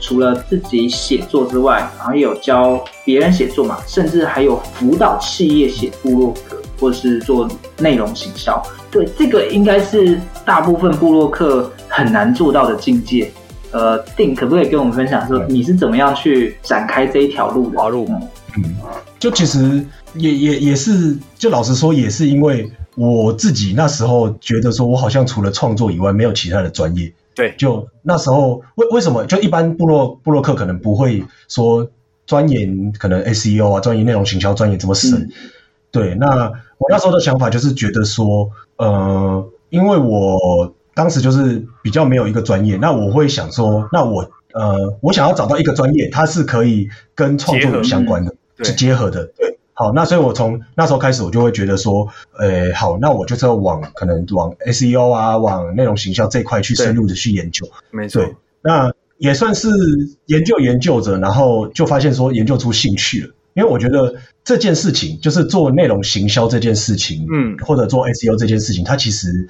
除了自己写作之外，然后也有教别人写作嘛，甚至还有辅导企业写部落格，或是做内容行销。对，这个应该是大部分部落客很难做到的境界。呃，定可不可以跟我们分享说，你是怎么样去展开这一条路的？路嗯，就其实也也也是，就老实说，也是因为我自己那时候觉得说，我好像除了创作以外，没有其他的专业。对，就那时候为为什么就一般部落部落客可能不会说钻研可能 SEO 啊，钻研内容行销，钻研这么深。嗯、对，那我那时候的想法就是觉得说，呃，因为我当时就是比较没有一个专业，那我会想说，那我呃，我想要找到一个专业，它是可以跟创作有相关的，是结合的，对。好，那所以，我从那时候开始，我就会觉得说，呃，好，那我就是要往可能往 SEO 啊，往内容行销这一块去深入的去研究。没错。那也算是研究研究着，然后就发现说，研究出兴趣了。因为我觉得这件事情，就是做内容行销这件事情，嗯，或者做 SEO 这件事情，它其实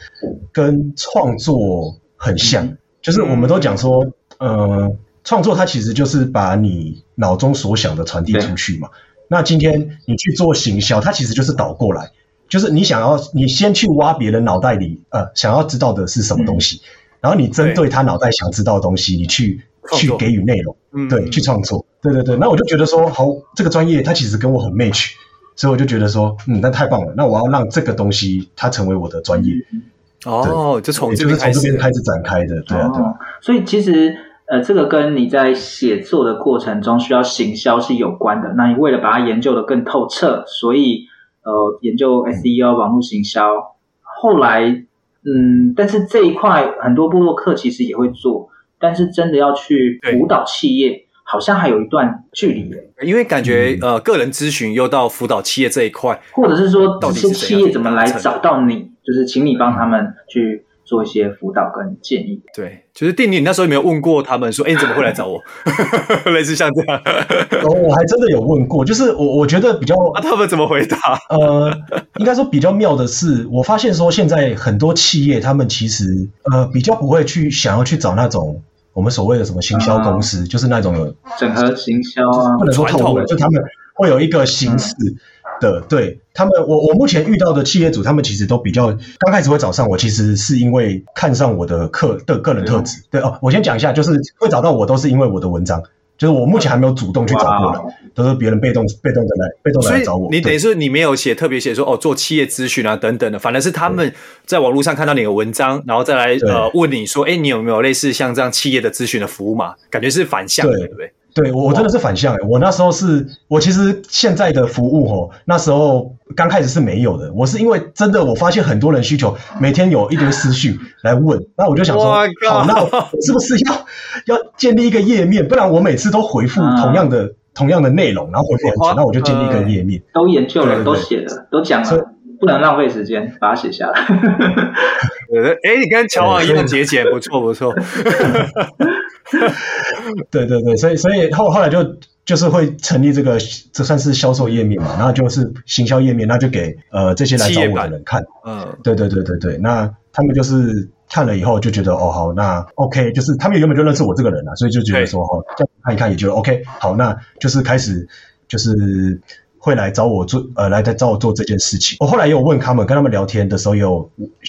跟创作很像。嗯、就是我们都讲说，呃，创作它其实就是把你脑中所想的传递出去嘛。那今天你去做行销，它其实就是倒过来，就是你想要你先去挖别人脑袋里呃想要知道的是什么东西，嗯、然后你针对他脑袋想知道的东西，你去去给予内容，嗯，对，去创作，对对对。那我就觉得说，好，这个专业它其实跟我很 match，所以我就觉得说，嗯，那太棒了，那我要让这个东西它成为我的专业。哦，就从就是从这边开始展开的，对啊，对啊。所以其实。呃，这个跟你在写作的过程中需要行销是有关的。那你为了把它研究的更透彻，所以呃，研究 SEO 网络行销。后来，嗯，但是这一块很多部落客其实也会做，但是真的要去辅导企业，好像还有一段距离。因为感觉呃，个人咨询又到辅导企业这一块，或者是说，这些企业怎么来找到你，就是请你帮他们去。做一些辅导跟建议。对，就是定你那时候有没有问过他们说，哎，你怎么会来找我？类似像这样。哦，我还真的有问过，就是我我觉得比较啊，他们怎么回答？呃，应该说比较妙的是，我发现说现在很多企业他们其实呃比较不会去想要去找那种我们所谓的什么行销公司，嗯、就是那种整合行销啊，不能说透露，就他们会有一个形式。嗯的对他们，我我目前遇到的企业主，他们其实都比较刚开始会找上我，其实是因为看上我的客的个人特质。对哦，我先讲一下，就是会找到我都是因为我的文章，就是我目前还没有主动去找过来，都是别人被动被动的来被动的来找我。你等于是你没有写特别写说哦做企业咨询啊等等的，反而是他们在网络上看到你的文章，然后再来呃问你说，哎，你有没有类似像这样企业的咨询的服务嘛？感觉是反向的，对不对？对，我真的是反向诶，我那时候是，我其实现在的服务吼，那时候刚开始是没有的。我是因为真的，我发现很多人需求，每天有一堆私讯来问，那我就想说，好，那我是不是要要建立一个页面？不然我每次都回复同样的同样的内容，然后回复很久，那我就建立一个页面。都研究了，都写了，都讲了，不能浪费时间，把它写下来。哎，你跟乔王一样节俭，不错不错。对对对，所以所以后后来就就是会成立这个，这算是销售页面嘛，然后就是行销页面，那就给呃这些来找我的人看。嗯，对对对对对，那他们就是看了以后就觉得哦好，那 OK，就是他们原本就认识我这个人了，所以就觉得说哦，这样看一看也觉得 OK，好，那就是开始就是。会来找我做，呃，来再找我做这件事情。我后来也有问他们，跟他们聊天的时候有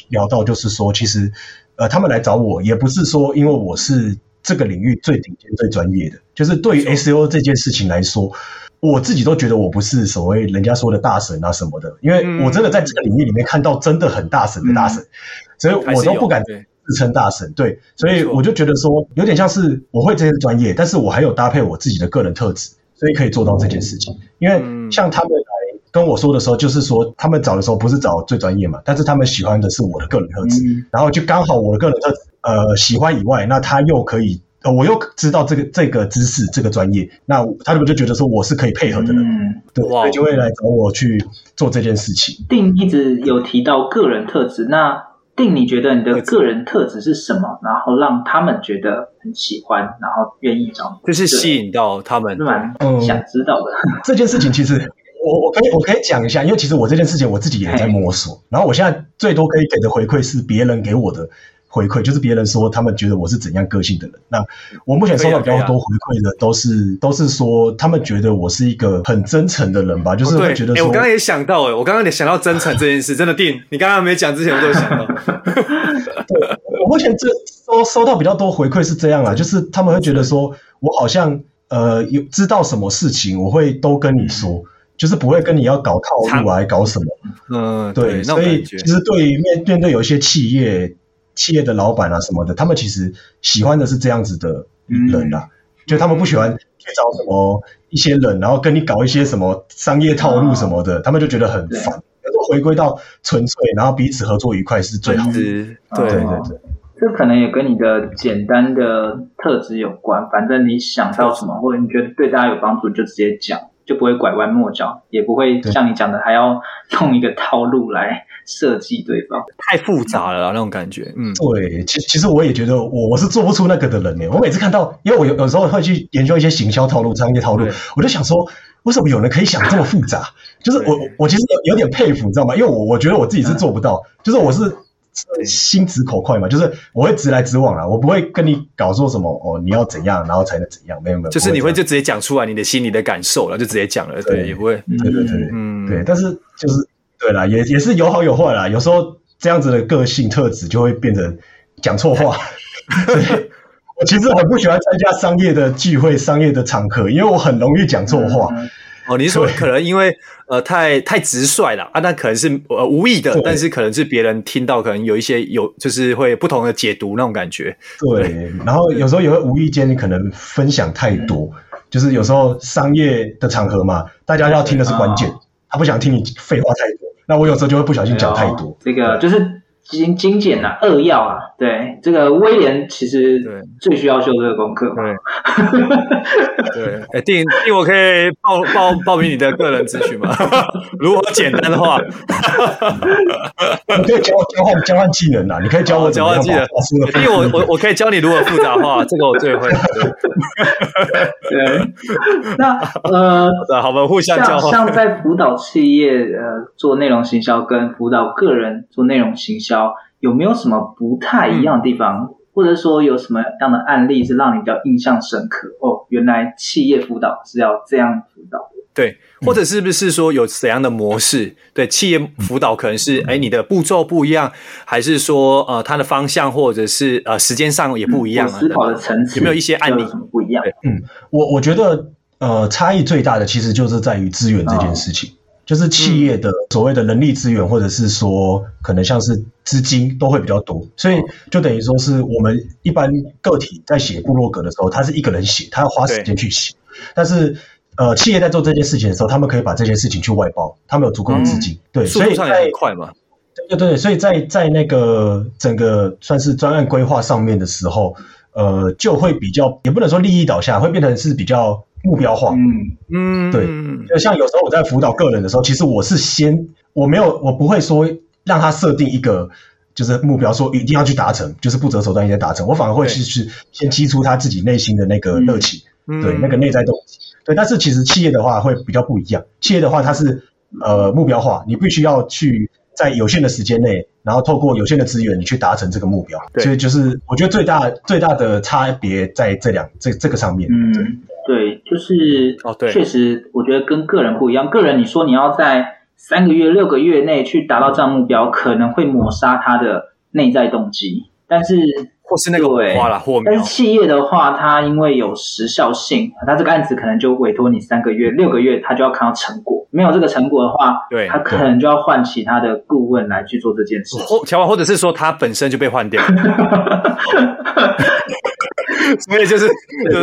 聊到，就是说，其实，呃，他们来找我也不是说因为我是这个领域最顶尖、最专业的，就是对于 SEO 这件事情来说，我自己都觉得我不是所谓人家说的大神啊什么的，因为我真的在这个领域里面看到真的很大神的大神，所以我都不敢自称大神。对，所以我就觉得说，有点像是我会这些专业，但是我还有搭配我自己的个人特质。所以可以做到这件事情，因为像他们来跟我说的时候，就是说他们找的时候不是找最专业嘛，但是他们喜欢的是我的个人特质，然后就刚好我的个人特质，呃，喜欢以外，那他又可以，呃，我又知道这个这个知识这个专业，那他们就觉得说我是可以配合的人，对，所以就会来找我去做这件事情。定一直有提到个人特质，那。定，你觉得你的个人特质是什么？然后让他们觉得很喜欢，然后愿意找你，就是吸引到他们，是蛮想知道的。嗯、这件事情其实 我我可以我可以讲一下，因为其实我这件事情我自己也在摸索。然后我现在最多可以给的回馈是别人给我的。回馈就是别人说他们觉得我是怎样个性的人。那我目前收到比较多回馈的都是都是说他们觉得我是一个很真诚的人吧，就是会觉得说。哎，我刚刚也想到，哎，我刚刚也想到真诚这件事，真的定，你刚刚没讲之前我都想到。对，我目前这收收到比较多回馈是这样啊，就是他们会觉得说我好像呃有知道什么事情，我会都跟你说，就是不会跟你要搞套路啊搞什么。嗯，对，所以其实对于面面对有一些企业。企业的老板啊什么的，他们其实喜欢的是这样子的人啦，嗯、就他们不喜欢去找什么一些人，然后跟你搞一些什么商业套路什么的，啊、他们就觉得很烦。回归到纯粹，然后彼此合作愉快是最好的。对对对，这可能也跟你的简单的特质有关。反正你想到什么，或者你觉得对大家有帮助，就直接讲。就不会拐弯抹角，也不会像你讲的还要 用一个套路来设计对方，太复杂了那种感觉。嗯，对，其其实我也觉得我我是做不出那个的人呢。我每次看到，因为我有有时候会去研究一些行销套路、商业套路，我就想说，为什么有人可以想这么复杂？就是我我其实有有点佩服，你知道吗？因为我我觉得我自己是做不到，嗯、就是我是。心直口快嘛，就是我会直来直往啦，我不会跟你搞说什么哦，你要怎样，然后才能怎样，没有没有，就是你会就直接讲出来你的心里的感受了，就直接讲了，对，也不会，对对对，嗯，对，但是就是对啦，也也是有好有坏啦，有时候这样子的个性特质就会变成讲错话，对，我其实很不喜欢参加商业的聚会、商业的场合，因为我很容易讲错话。哦，你说可能因为呃太太直率了啊？那可能是呃无意的，但是可能是别人听到，可能有一些有就是会不同的解读那种感觉。对，对然后有时候也会无意间你可能分享太多，嗯、就是有时候商业的场合嘛，大家要听的是关键，啊、他不想听你废话太多，那我有时候就会不小心讲太多。这个就是。精精简啊，扼要啊，对，这个威廉其实最需要修这个功课。对，对，哎，定定，我可以报报报名你的个人咨询吗？如果简单的话，你可以交交换交换技能啊，你可以教我交换技能。因为我我我可以教你如何复杂化，这个我最会。对，那呃，好吧，互相交换。像在辅导企业呃做内容行销，跟辅导个人做内容行销。有没有什么不太一样的地方，嗯、或者说有什么样的案例是让你比较印象深刻？哦，原来企业辅导是要这样辅导的。对，或者是不是说有怎样的模式？嗯、对，企业辅导可能是哎，你的步骤不一样，还是说呃，它的方向或者是呃，时间上也不一样啊？思考的层次有没有一些案例什么不一样？嗯，我我觉得呃，差异最大的其实就是在于资源这件事情。哦就是企业的所谓的人力资源，或者是说可能像是资金都会比较多，所以就等于说是我们一般个体在写部落格的时候，他是一个人写，他要花时间去写。但是呃，企业在做这件事情的时候，他们可以把这件事情去外包，他们有足够的资金，对，所以在快嘛，对对对，所以在在那个整个算是专案规划上面的时候，呃，就会比较也不能说利益导向，会变成是比较。目标化，嗯嗯，对，就像有时候我在辅导个人的时候，其实我是先我没有我不会说让他设定一个就是目标，说一定要去达成，就是不择手段一定要达成，我反而会是去先激出他自己内心的那个热情，对，那个内在动机，对，但是其实企业的话会比较不一样。企业的话，它是呃目标化，你必须要去在有限的时间内，然后透过有限的资源，你去达成这个目标。对，所以就是我觉得最大最大的差别在这两这这个上面。嗯，对，就是哦，对，确实我觉得跟个人不一样。个人你说你要在三个月、六个月内去达到这样目标，可能会抹杀他的内在动机，但是。或是那个花了，或但是企业的话，它因为有时效性，它这个案子可能就委托你三个月、六个月，他就要看到成果。没有这个成果的话，对，他可能就要换其他的顾问来去做这件事。或乔王，或者是说他本身就被换掉。所以就是对不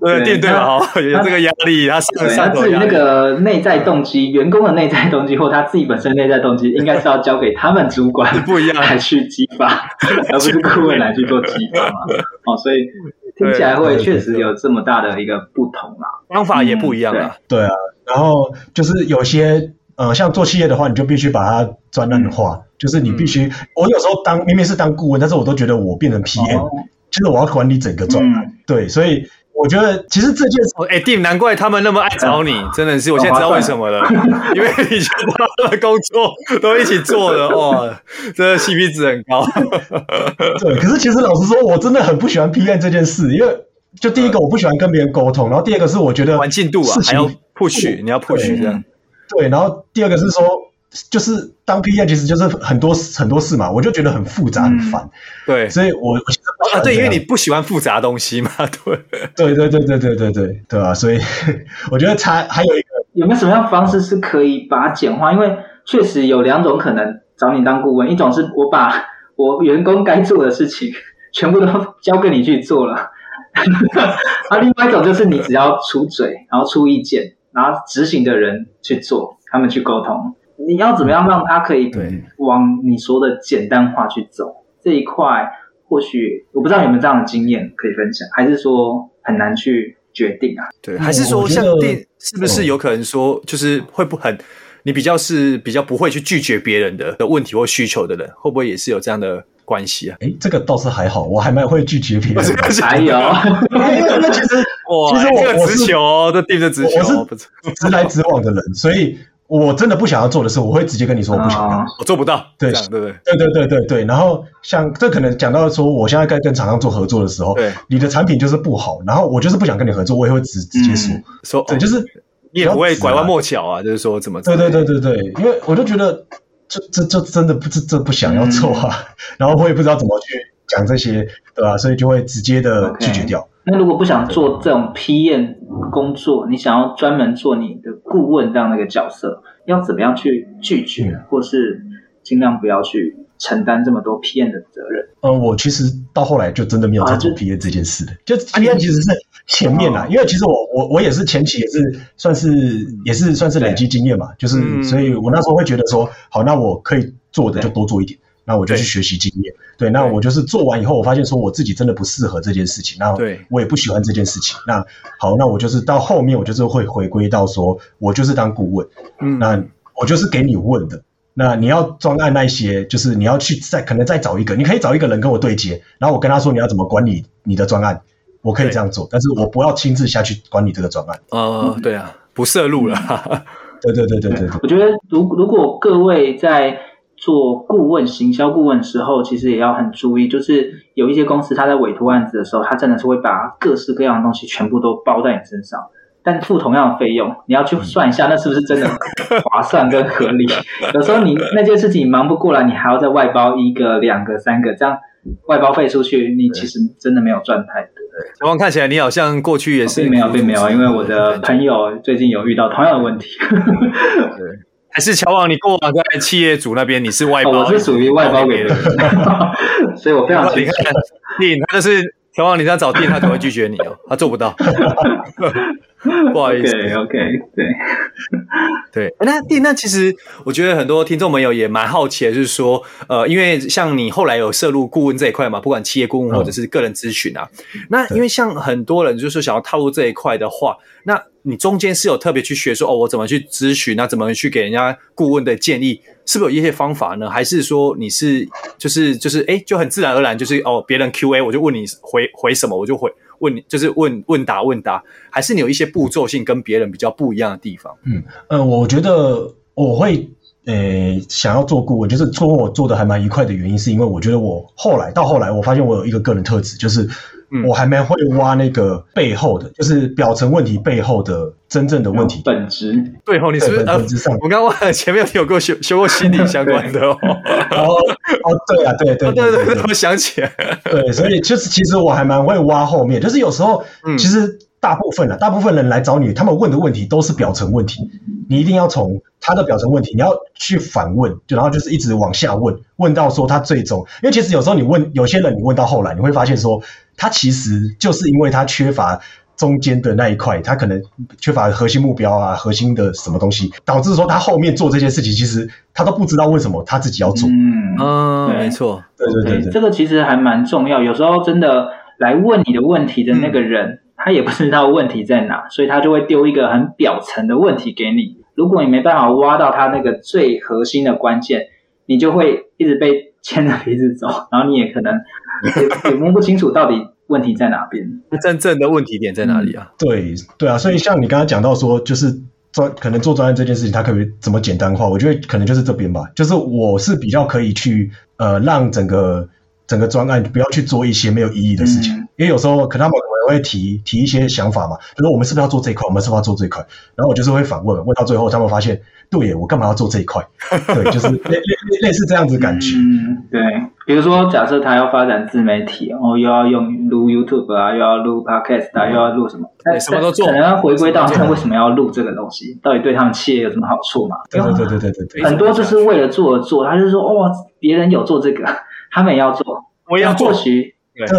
对？对，店对吧？好，有这个压力，他上上头压力。那个内在动机，员工的内在动机，或他自己本身内在动机，应该是要交给他们主管不一样来去激发，而不是顾问来去做激发嘛。哦，所以听起来会确实有这么大的一个不同啊，方法也不一样啊。对啊，然后就是有些呃，像做企业的话，你就必须把它专案化，就是你必须。我有时候当明明是当顾问，但是我都觉得我变成 PM。就是我要管理整个状态，嗯、对，所以我觉得其实这件事，哎，Dean，难怪他们那么爱找你，真的是，我现在知道为什么了，因为以前他们的工作都一起做的，哇，这 CP 值很高。对，可是其实老实说，我真的很不喜欢 PM 这件事，因为就第一个我不喜欢跟别人沟通，然后第二个是我觉得玩进度啊，还要 push，你要 push 这样，对，然后第二个是说。就是当 PM 其实就是很多很多事嘛，我就觉得很复杂很烦。对，所以我啊，对，因为你不喜欢复杂东西嘛，对，对对对对对对对对啊，所以我觉得他还有一个有没有什么样方式是可以把它简化？因为确实有两种可能找你当顾问，一种是我把我员工该做的事情全部都交给你去做了，啊，另外一种就是你只要出嘴，然后出意见，然后执行的人去做，他们去沟通。你要怎么样让他可以往你说的简单化去走？这一块或许我不知道有没有这样的经验可以分享，还是说很难去决定啊？对，还是说像电是不是有可能说就是会不很你比较是比较不会去拒绝别人的的问题或需求的人，会不会也是有这样的关系啊？哎，这个倒是还好，我还蛮会拒绝别人的。还有，那其实哇，其实我我是直球，这店的直球，我是直来直往的人，所以。我真的不想要做的事，我会直接跟你说我不想要，我做不到。对对对对对对对。然后像这可能讲到说，我现在在跟厂商做合作的时候，你的产品就是不好，然后我就是不想跟你合作，我也会直直接说说。对，就是你也不会拐弯抹角啊，就是说怎么？对对对对对，因为我就觉得，就这这真的不这不想要做啊，然后我也不知道怎么去讲这些，对吧？所以就会直接的拒绝掉。那如果不想做这种批验工作，你想要专门做你的顾问这样的一个角色，要怎么样去拒绝，嗯、或是尽量不要去承担这么多批验的责任？嗯，我其实到后来就真的没有在做批验这件事的，啊、就批验其实是前面啦，啊、因为其实我我我也是前期也是算是也是算是累积经验嘛，就是、嗯、所以我那时候会觉得说，好，那我可以做的就多做一点。那我就去学习经验，对，对，那我就是做完以后，我发现说我自己真的不适合这件事情，那我也不喜欢这件事情。那好，那我就是到后面，我就是会回归到说，我就是当顾问，嗯，那我就是给你问的。那你要专案那一些，就是你要去再可能再找一个，你可以找一个人跟我对接，然后我跟他说你要怎么管理你的专案，我可以这样做，但是我不要亲自下去管理这个专案。呃，对啊，不涉入了。对对对对对对，我觉得如如果各位在。做顾问、行销顾问的时候，其实也要很注意，就是有一些公司，他在委托案子的时候，他真的是会把各式各样的东西全部都包在你身上，但付同样的费用，你要去算一下，那是不是真的划算跟合理？有时候你那件事情你忙不过来，你还要再外包一个、两个、三个，这样外包费出去，你其实真的没有赚太多。小王看起来你好像过去也是，并没有，并没有，因为我的朋友最近有遇到同样的问题。对。还是乔王，你过往在企业主那边，你是外包，我是属于外包给的，所以我非常清楚。你看，他就是乔王，你这样找店，他可能会拒绝你哦，他做不到。不好意思，OK，, okay 对 对。那店，那其实我觉得很多听众朋友也蛮好奇的，就是说，呃，因为像你后来有涉入顾问这一块嘛，不管企业顾问或者是个人咨询啊，嗯、那因为像很多人就是想要踏入这一块的话，那你中间是有特别去学说，哦，我怎么去咨询，那怎么去给人家顾问的建议，是不是有一些方法呢？还是说你是就是就是哎，就很自然而然，就是哦，别人 QA 我就问你回回什么，我就回。问你就是问问答问答，还是你有一些步骤性跟别人比较不一样的地方？嗯，呃，我觉得我会。呃，想要做顾问，就是做我做的还蛮愉快的原因，是因为我觉得我后来到后来，我发现我有一个个人特质，就是我还蛮会挖那个背后的，就是表层问题背后的真正的问题本质。对哦，你是不是本质上？我刚刚前面有听过修修过心理相关的哦。哦哦，对啊，对对对对，我想起来。对，所以就是其实我还蛮会挖后面，就是有时候其实。大部分啊，大部分人来找你，他们问的问题都是表层问题。你一定要从他的表层问题，你要去反问，就然后就是一直往下问，问到说他最终，因为其实有时候你问有些人，你问到后来，你会发现说他其实就是因为他缺乏中间的那一块，他可能缺乏核心目标啊，核心的什么东西，导致说他后面做这件事情，其实他都不知道为什么他自己要做。嗯，嗯，没错，对对对对，这个其实还蛮重要。有时候真的来问你的问题的那个人。嗯他也不知道问题在哪，所以他就会丢一个很表层的问题给你。如果你没办法挖到他那个最核心的关键，你就会一直被牵着鼻子走，然后你也可能也，也摸不清楚到底问题在哪边。真正的问题点在哪里啊？对对啊，所以像你刚刚讲到说，就是专可能做专案这件事情，它可以怎么简单化？我觉得可能就是这边吧，就是我是比较可以去呃让整个整个专案不要去做一些没有意义的事情，嗯、因为有时候可能他们。我会提提一些想法嘛，就说我们是不是要做这一块？我们是不是要做这一块？然后我就是会反问，问到最后他们发现，对耶，我干嘛要做这一块？对，就是类类类似这样子感觉。嗯，对。比如说，假设他要发展自媒体，然后又要用录 YouTube 啊，又要录 Podcast 啊，又要录什么？对，什么都做。可能要回归到他们为什么要录这个东西，到底对他们企业有什么好处嘛？对对对对对对对。很多就是为了做而做，他就是说，哦，别人有做这个，他们也要做，我也要做。或许。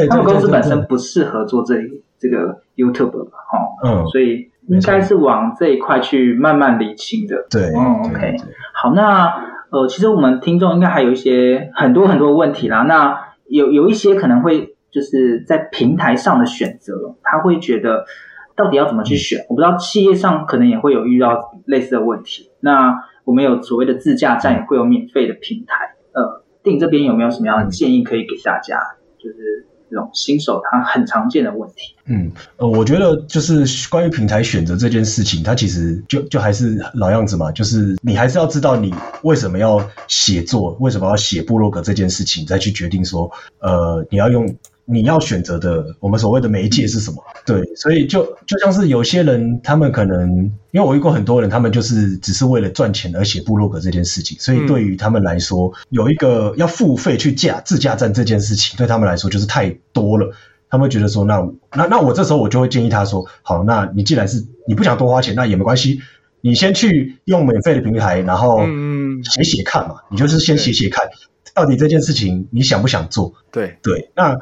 他们公司本身不适合做这这个 YouTube 吧，哈，嗯，所以应该是往这一块去慢慢理清的。对，嗯，OK，好，那呃，其实我们听众应该还有一些很多很多问题啦。那有有一些可能会就是在平台上的选择，他会觉得到底要怎么去选？我不知道企业上可能也会有遇到类似的问题。那我们有所谓的自驾站，也会有免费的平台。呃，定这边有没有什么样的建议可以给大家？就是。这种新手他很常见的问题。嗯，呃，我觉得就是关于平台选择这件事情，它其实就就还是老样子嘛，就是你还是要知道你为什么要写作，为什么要写部落格这件事情，再去决定说，呃，你要用。你要选择的，我们所谓的媒介是什么？对，所以就就像是有些人，他们可能因为我遇过很多人，他们就是只是为了赚钱而写部落格这件事情，所以对于他们来说，有一个要付费去架自驾站这件事情，对他们来说就是太多了。他们会觉得说，那那那我这时候我就会建议他说，好，那你既然是你不想多花钱，那也没关系，你先去用免费的平台，然后写写看嘛，你就是先写写看，到底这件事情你想不想做？对对，那。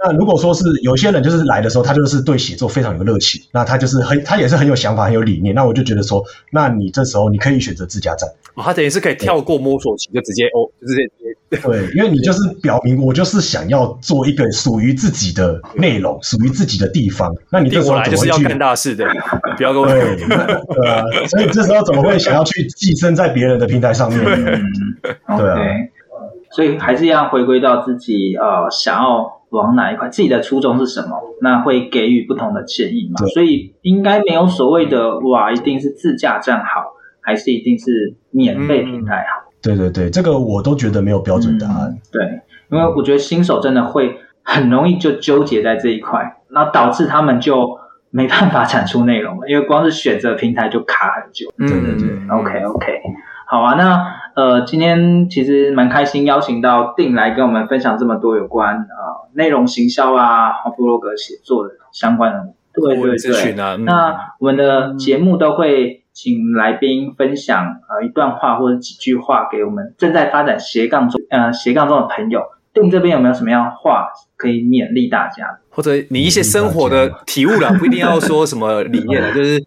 那如果说是有些人就是来的时候，他就是对写作非常有热情，那他就是很他也是很有想法、很有理念。那我就觉得说，那你这时候你可以选择自家站，哦，他等于是可以跳过摸索期，就直接哦，就直接对，因为你就是表明我就是想要做一个属于自己的内容，属于自己的地方。那你这时候怎么就是要干大事的，不要跟我对，对啊，所以 这时候怎么会想要去寄生在别人的平台上面呢？对啊，okay. 所以还是要回归到自己呃想要。往哪一块？自己的初衷是什么？那会给予不同的建议嘛？所以应该没有所谓的哇，一定是自驾站好，还是一定是免费平台好？对对对，这个我都觉得没有标准答案。嗯、对，因为我觉得新手真的会很容易就纠结在这一块，然后导致他们就没办法产出内容了，因为光是选择平台就卡很久。对对对，OK OK。好啊，那呃，今天其实蛮开心，邀请到定来跟我们分享这么多有关呃内容行销啊、部落格写作的相关的。对对对。嗯、那我们的节目都会请来宾分享呃一段话或者几句话给我们正在发展斜杠中呃斜杠中的朋友。定这边有没有什么样的话可以勉励大家？或者你一些生活的体悟啦，不一定要说什么理念的，就是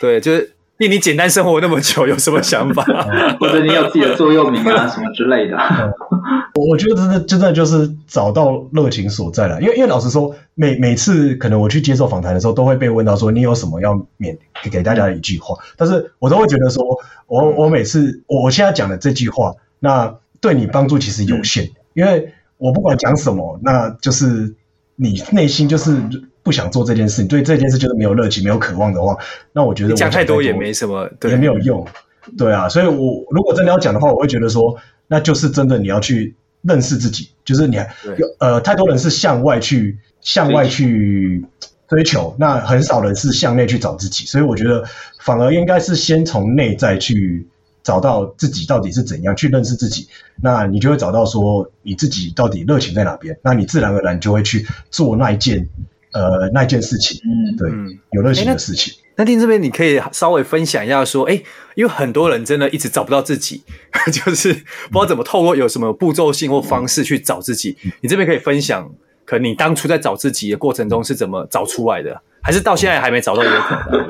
对，就是。令你简单生活那么久，有什么想法？或者你有自己的座右铭啊，什么之类的？我觉得真的真的就是找到热情所在了。因为因为老实说，每每次可能我去接受访谈的时候，都会被问到说，你有什么要勉给大家的一句话？但是我都会觉得说，我我每次我现在讲的这句话，那对你帮助其实有限，因为我不管讲什么，那就是你内心就是。不想做这件事，你对这件事就是没有热情、没有渴望的话，那我觉得讲太多也没什么，对，也没有用。对啊，所以我如果真的要讲的话，我会觉得说，那就是真的你要去认识自己，就是你还有呃，太多人是向外去向外去追求，那很少人是向内去找自己，所以我觉得反而应该是先从内在去。找到自己到底是怎样去认识自己，那你就会找到说你自己到底热情在哪边，那你自然而然就会去做那一件呃那件事情，嗯，对，有热情的事情。那丁这边你可以稍微分享一下说，哎，因为很多人真的一直找不到自己，就是不知道怎么透过有什么步骤性或方式去找自己。嗯、你这边可以分享，可能你当初在找自己的过程中是怎么找出来的，还是到现在还没找到一个可能？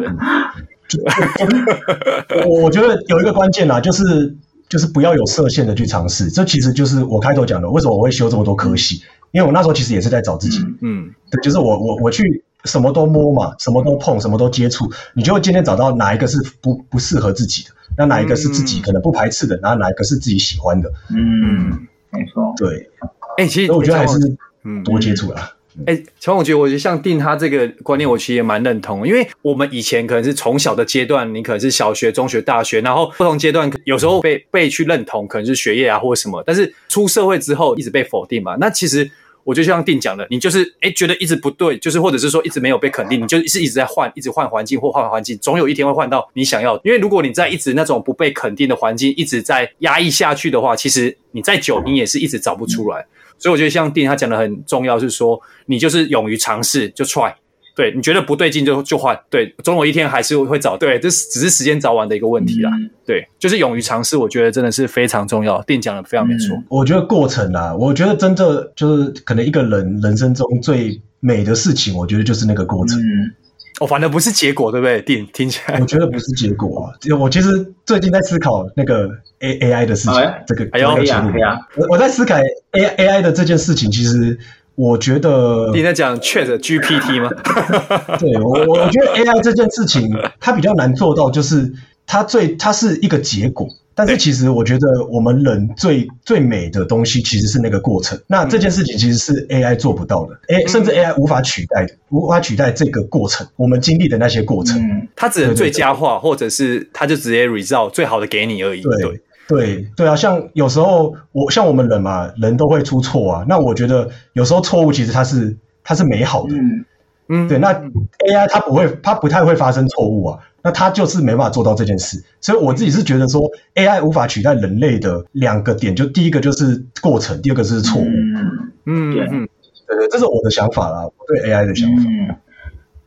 对不对？我我觉得有一个关键啊，就是就是不要有设限的去尝试。这其实就是我开头讲的，为什么我会修这么多科系？因为我那时候其实也是在找自己。嗯，对，就是我我我去什么都摸嘛，什么都碰，什么都接触，你就会渐渐找到哪一个是不不适合自己的，那哪一个是自己可能不排斥的，然后哪一个是自己喜欢的。嗯，没错。对，哎，其实我觉得还是多接触啦。哎，乔王，我觉得我觉得像定他这个观念，我其实也蛮认同。因为我们以前可能是从小的阶段，你可能是小学、中学、大学，然后不同阶段有时候被被去认同，可能是学业啊或者什么。但是出社会之后，一直被否定嘛。那其实我就像定讲的，你就是哎觉得一直不对，就是或者是说一直没有被肯定，你就是一直在换，一直换环境或换环境，总有一天会换到你想要。因为如果你在一直那种不被肯定的环境一直在压抑下去的话，其实你再久，你也是一直找不出来。所以我觉得像定他讲的很重要，是说你就是勇于尝试，就 try，对，你觉得不对劲就就换，对，总有一天还是会找对，这只是时间早晚的一个问题啦，嗯、对，就是勇于尝试，我觉得真的是非常重要。定讲的非常没错、嗯，我觉得过程啊，我觉得真正就是可能一个人人生中最美的事情，我觉得就是那个过程。嗯哦，反正不是结果，对不对？定听起来，我觉得不是结果啊。我其实最近在思考那个 A A I 的事情，哎、这个哎呦，可以啊，可以啊。我我在思考 A A I 的这件事情，其实我觉得你在讲 Chat G P T 吗？对，我我觉得 A I 这件事情，它比较难做到，就是它最它是一个结果。但是其实我觉得我们人最最美的东西其实是那个过程。那这件事情其实是 AI 做不到的，A 甚至 AI 无法取代的，无法取代这个过程，我们经历的那些过程。嗯，它只能最佳化，或者是它就直接 result 最好的给你而已。对对对对啊，像有时候我像我们人嘛，人都会出错啊。那我觉得有时候错误其实它是它是美好的。嗯嗯，对，那 AI 它不会，它不太会发生错误啊。那它就是没办法做到这件事，所以我自己是觉得说，AI 无法取代人类的两个点，就第一个就是过程，第二个是错误。嗯，嗯，对对，这是我的想法啦，我对 AI 的想法。嗯，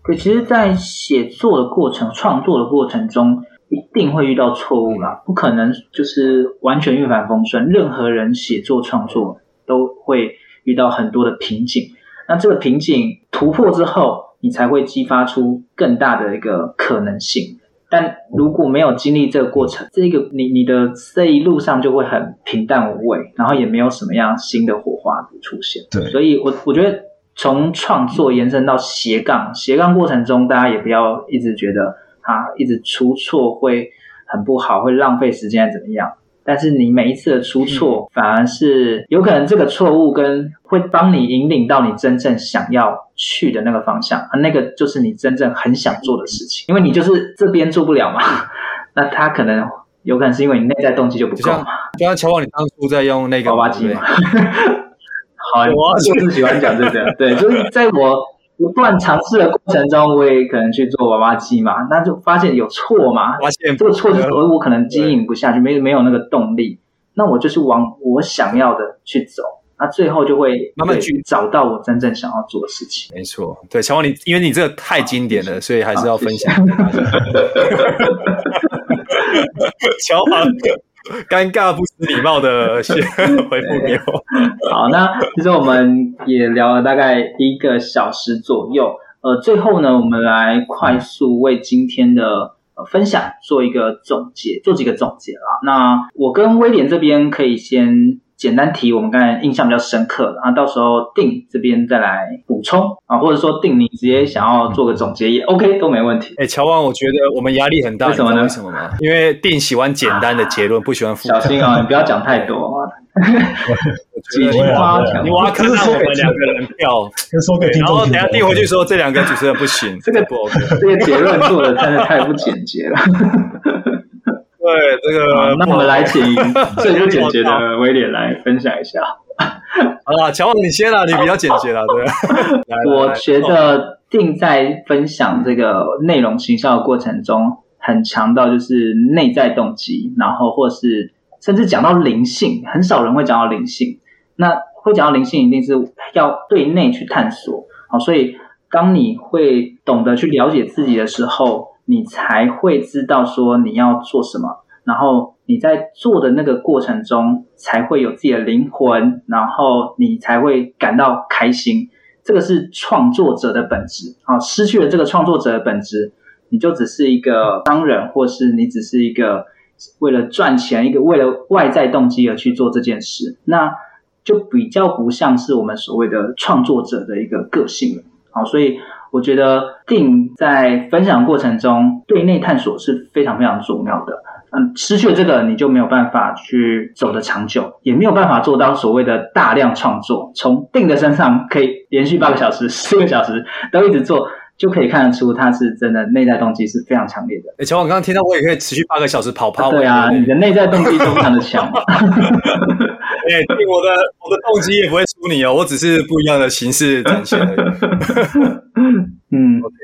可其实，在写作的过程、创作的过程中，一定会遇到错误啦，不可能就是完全一帆风顺。任何人写作创作都会遇到很多的瓶颈，那这个瓶颈突破之后，你才会激发出更大的一个可能性，但如果没有经历这个过程，这个你你的这一路上就会很平淡无味，然后也没有什么样新的火花出现。对，所以我我觉得从创作延伸到斜杠，斜杠过程中，大家也不要一直觉得啊，一直出错会很不好，会浪费时间怎么样。但是你每一次的出错，反而是有可能这个错误跟会帮你引领到你真正想要去的那个方向，啊，那个就是你真正很想做的事情。因为你就是这边做不了嘛，那他可能有可能是因为你内在动机就不够嘛。就像乔王，你当初在用那个娃娃机嘛？好，我就是喜欢讲这个，对，就是在我。不断尝试的过程中，我也可能去做娃娃机嘛，那就发现有错嘛，发现这个错就是我可能经营不下去，没没有那个动力，那我就是往我想要的去走，那最后就会慢慢去找到我真正想要做的事情。没错，对，乔王你，因为你这个太经典了，所以还是要分享。乔王。尴尬不失礼貌的先 回复给我。好，那其实我们也聊了大概一个小时左右。呃，最后呢，我们来快速为今天的呃分享做一个总结，做几个总结啦。那我跟威廉这边可以先。简单提，我们刚才印象比较深刻的，啊，到时候定这边再来补充啊，或者说定你直接想要做个总结也 OK 都没问题。哎，乔王，我觉得我们压力很大，为什么呢？为什么吗？因为定喜欢简单的结论，啊、不喜欢复杂。小心啊，你不要讲太多。几句花你挖坑让我们两个人跳，然后等下递回去说这两个主持人不行，这个不 OK，这个结论做的真的太不简洁了。对这个，那我们来请 最不简洁的威廉来分享一下。好了，乔王你先啦，你比较简洁啦，对。我觉得定在分享这个内容行销的过程中，很强调就是内在动机，然后或是甚至讲到灵性，很少人会讲到灵性。那会讲到灵性，一定是要对内去探索。好，所以当你会懂得去了解自己的时候。你才会知道说你要做什么，然后你在做的那个过程中才会有自己的灵魂，然后你才会感到开心。这个是创作者的本质啊！失去了这个创作者的本质，你就只是一个商人，或是你只是一个为了赚钱、一个为了外在动机而去做这件事，那就比较不像是我们所谓的创作者的一个个性了。好，所以。我觉得定在分享过程中对内探索是非常非常重要的。嗯，失去了这个，你就没有办法去走得长久，也没有办法做到所谓的大量创作。从定的身上可以连续八个小时、四个小时都一直做，就可以看得出他是真的内在动机是非常强烈的。哎，乔我刚刚听到我也可以持续八个小时跑趴。对啊，你的内在动机非常的强。哎，我的我的动机也不会输你哦，我只是不一样的形式展现而已。嗯，OK，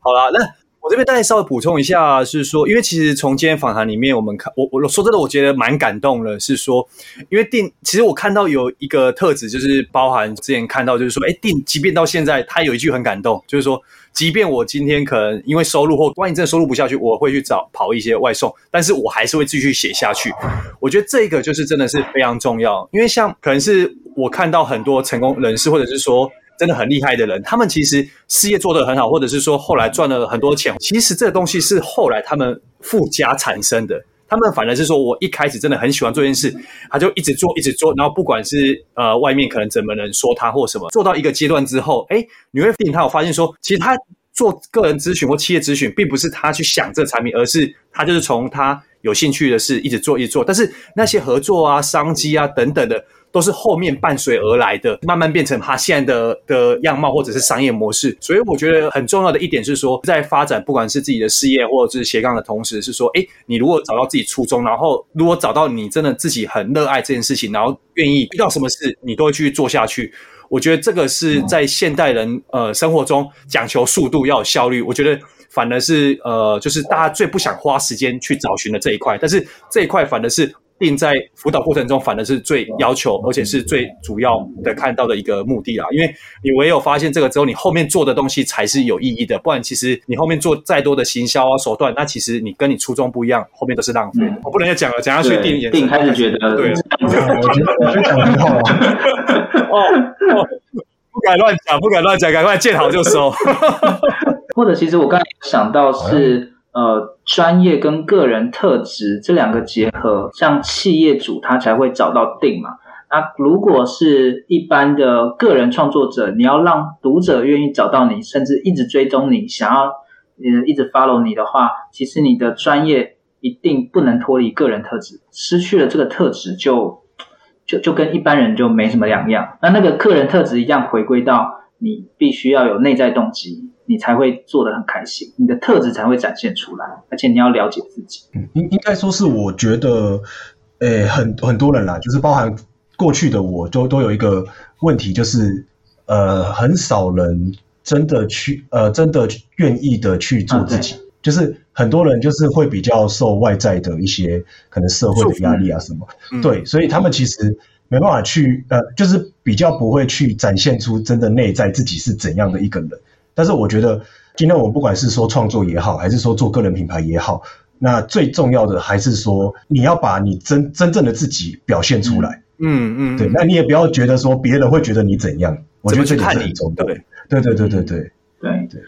好了，那我这边大概稍微补充一下，是说，因为其实从今天访谈里面，我们看我我说真的，我觉得蛮感动的，是说，因为定其实我看到有一个特质，就是包含之前看到，就是说，哎，定即便到现在，他有一句很感动，就是说。即便我今天可能因为收入或万一真的收入不下去，我会去找跑一些外送，但是我还是会继续写下去。我觉得这个就是真的是非常重要，因为像可能是我看到很多成功人士，或者是说真的很厉害的人，他们其实事业做得很好，或者是说后来赚了很多钱，其实这个东西是后来他们附加产生的。他们反而是说，我一开始真的很喜欢做这件事，他就一直做，一直做，然后不管是呃外面可能怎么能说他或什么，做到一个阶段之后，哎，你会发现他有发现说，其实他做个人咨询或企业咨询，并不是他去想这个产品，而是他就是从他有兴趣的事一直做，一直做，但是那些合作啊、商机啊等等的。都是后面伴随而来的，慢慢变成他现在的的样貌或者是商业模式。所以我觉得很重要的一点是说，在发展不管是自己的事业或者是斜杠的同时，是说，诶，你如果找到自己初衷，然后如果找到你真的自己很热爱这件事情，然后愿意遇到什么事你都会去做下去。我觉得这个是在现代人呃生活中讲求速度要有效率，我觉得反而是呃就是大家最不想花时间去找寻的这一块，但是这一块反而是。定在辅导过程中，反而是最要求，而且是最主要的看到的一个目的啦。因为你唯有发现这个之后，你后面做的东西才是有意义的。不然，其实你后面做再多的行销啊手段，那其实你跟你初衷不一样，后面都是浪费的。嗯、我不能再讲了，讲下去定也定开始觉得对，我觉得我觉得讲得很好啊。哦 哦，不敢乱讲，不敢乱讲，赶快见好就收。或者，其实我刚才想到是。呃，专业跟个人特质这两个结合，像企业主他才会找到定嘛。那如果是一般的个人创作者，你要让读者愿意找到你，甚至一直追踪你，想要呃一直 follow 你的话，其实你的专业一定不能脱离个人特质，失去了这个特质就就就跟一般人就没什么两样。那那个客人特质一样，回归到你必须要有内在动机。你才会做得很开心，你的特质才会展现出来，而且你要了解自己。嗯，应应该说是，我觉得，诶，很很多人啦，就是包含过去的我都都有一个问题，就是，呃，很少人真的去，呃，真的愿意的去做自己，啊、就是很多人就是会比较受外在的一些可能社会的压力啊什么，嗯、对，所以他们其实没办法去，呃，就是比较不会去展现出真的内在自己是怎样的一个人。但是我觉得，今天我们不管是说创作也好，还是说做个人品牌也好，那最重要的还是说你要把你真真正的自己表现出来。嗯嗯，对，那你也不要觉得说别人会觉得你怎样。我觉得这点是很重要的。对对对对对对对对。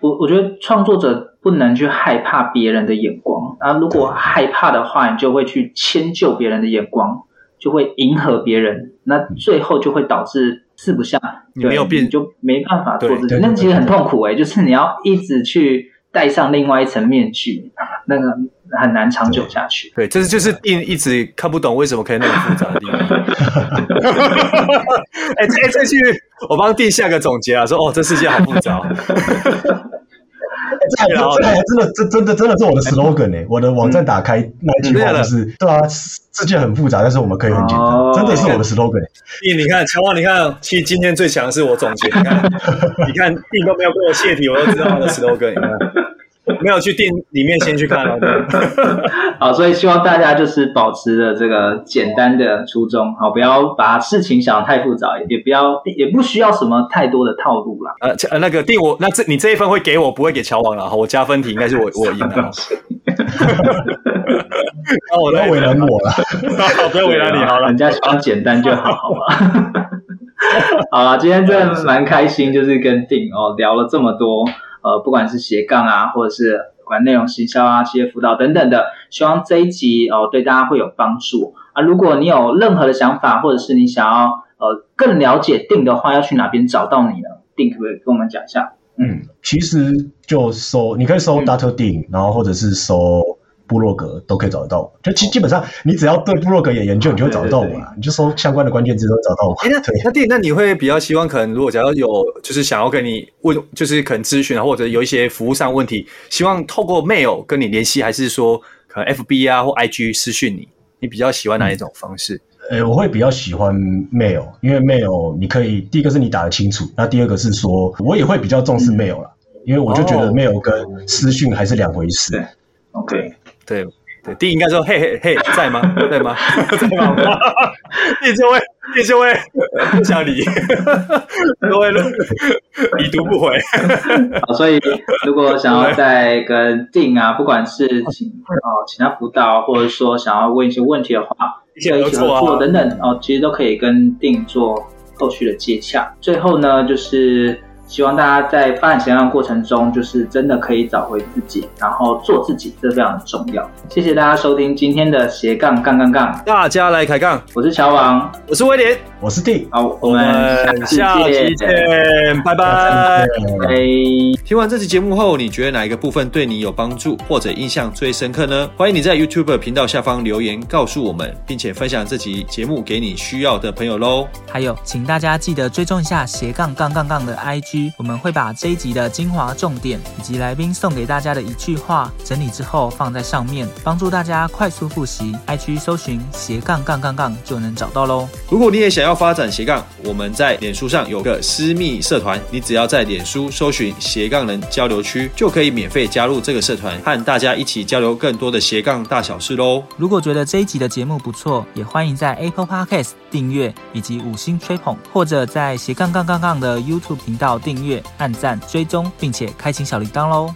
我我觉得创作者不能去害怕别人的眼光啊，如果害怕的话，你就会去迁就别人的眼光，就会迎合别人，那最后就会导致。四不像，你没有变，你就没办法做自己。那其实很痛苦哎、欸，就是你要一直去戴上另外一层面具，那个很难长久下去。对，这是就是定一直看不懂为什么可以那么复杂的地方。哎哎，这句我帮定下个总结啊，说哦，这世界好复杂。这还这还真的这真的真的是我的 slogan 哎、欸。我的网站打开那句话就是：对啊，世界很复杂，但是我们可以很简单。真的是我的 slogan。欸，你看，乔旺，你看，其实今天最强的是我总结。你看，你看，弟都没有跟我泄题，我都知道他的 slogan。你看。没有去店里面先去看了，好，所以希望大家就是保持着这个简单的初衷，好，不要把事情想得太复杂，也不要，也不需要什么太多的套路啦。呃，那个定我，那这你这一份会给我，不会给乔王了，好，我加分题应该是我我赢了。那我来为难我了，不要为难你好了，人家希望简单就好，好吗？好了，今天真的蛮开心，就是跟定哦聊了这么多。呃，不管是斜杠啊，或者是管内容行销啊、企业辅导等等的，希望这一集哦、呃、对大家会有帮助啊。如果你有任何的想法，或者是你想要呃更了解定的话，要去哪边找到你呢？定可不可以跟我们讲一下？嗯，其实就搜，你可以搜 Dr. 定、嗯，然后或者是搜。部落格都可以找得到，就基基本上你只要对部落格有研究，你就会找得到我啦。你就搜相关的关键字都会找到我。哎、欸，那那定那你会比较希望，可能如果假如有就是想要跟你问，就是可能咨询啊，或者有一些服务上问题，希望透过 mail 跟你联系，还是说可能 FB 啊或 IG 私讯你？你比较喜欢哪一种方式？呃、我会比较喜欢 mail，因为 mail 你可以第一个是你打得清楚，那第二个是说我也会比较重视 mail 啦、嗯，因为我就觉得 mail 跟私讯还是两回事。对。对对，定应该说嘿嘿嘿，在吗？在吗？在吗？定就会，定就会不想理，都会已读不回。好，所以如果想要再跟定啊，不管是请哦请他辅导，或者说想要问一些问题的话，一起合作等等哦，其实都可以跟定做后续的接洽。最后呢，就是。希望大家在发展斜杠过程中，就是真的可以找回自己，然后做自己，这非常的重要。谢谢大家收听今天的斜杠杠杠杠，大家来开杠。我是乔王，我是威廉，我是 D。好，我们下期见，拜拜。拜。听完这期节目后，你觉得哪一个部分对你有帮助，或者印象最深刻呢？欢迎你在 YouTube 频道下方留言告诉我们，并且分享这集节目给你需要的朋友喽。还有，请大家记得追踪一下斜杠杠杠杠的 IG。我们会把这一集的精华重点以及来宾送给大家的一句话整理之后放在上面，帮助大家快速复习。IG 搜寻斜杠杠杠杠就能找到喽。如果你也想要发展斜杠，我们在脸书上有个私密社团，你只要在脸书搜寻斜杠人交流区，就可以免费加入这个社团，和大家一起交流更多的斜杠大小事喽。如果觉得这一集的节目不错，也欢迎在 Apple Podcast 订阅以及五星吹捧，或者在斜杠杠杠杠的 YouTube 频道订阅、按赞、追踪，并且开启小铃铛喽。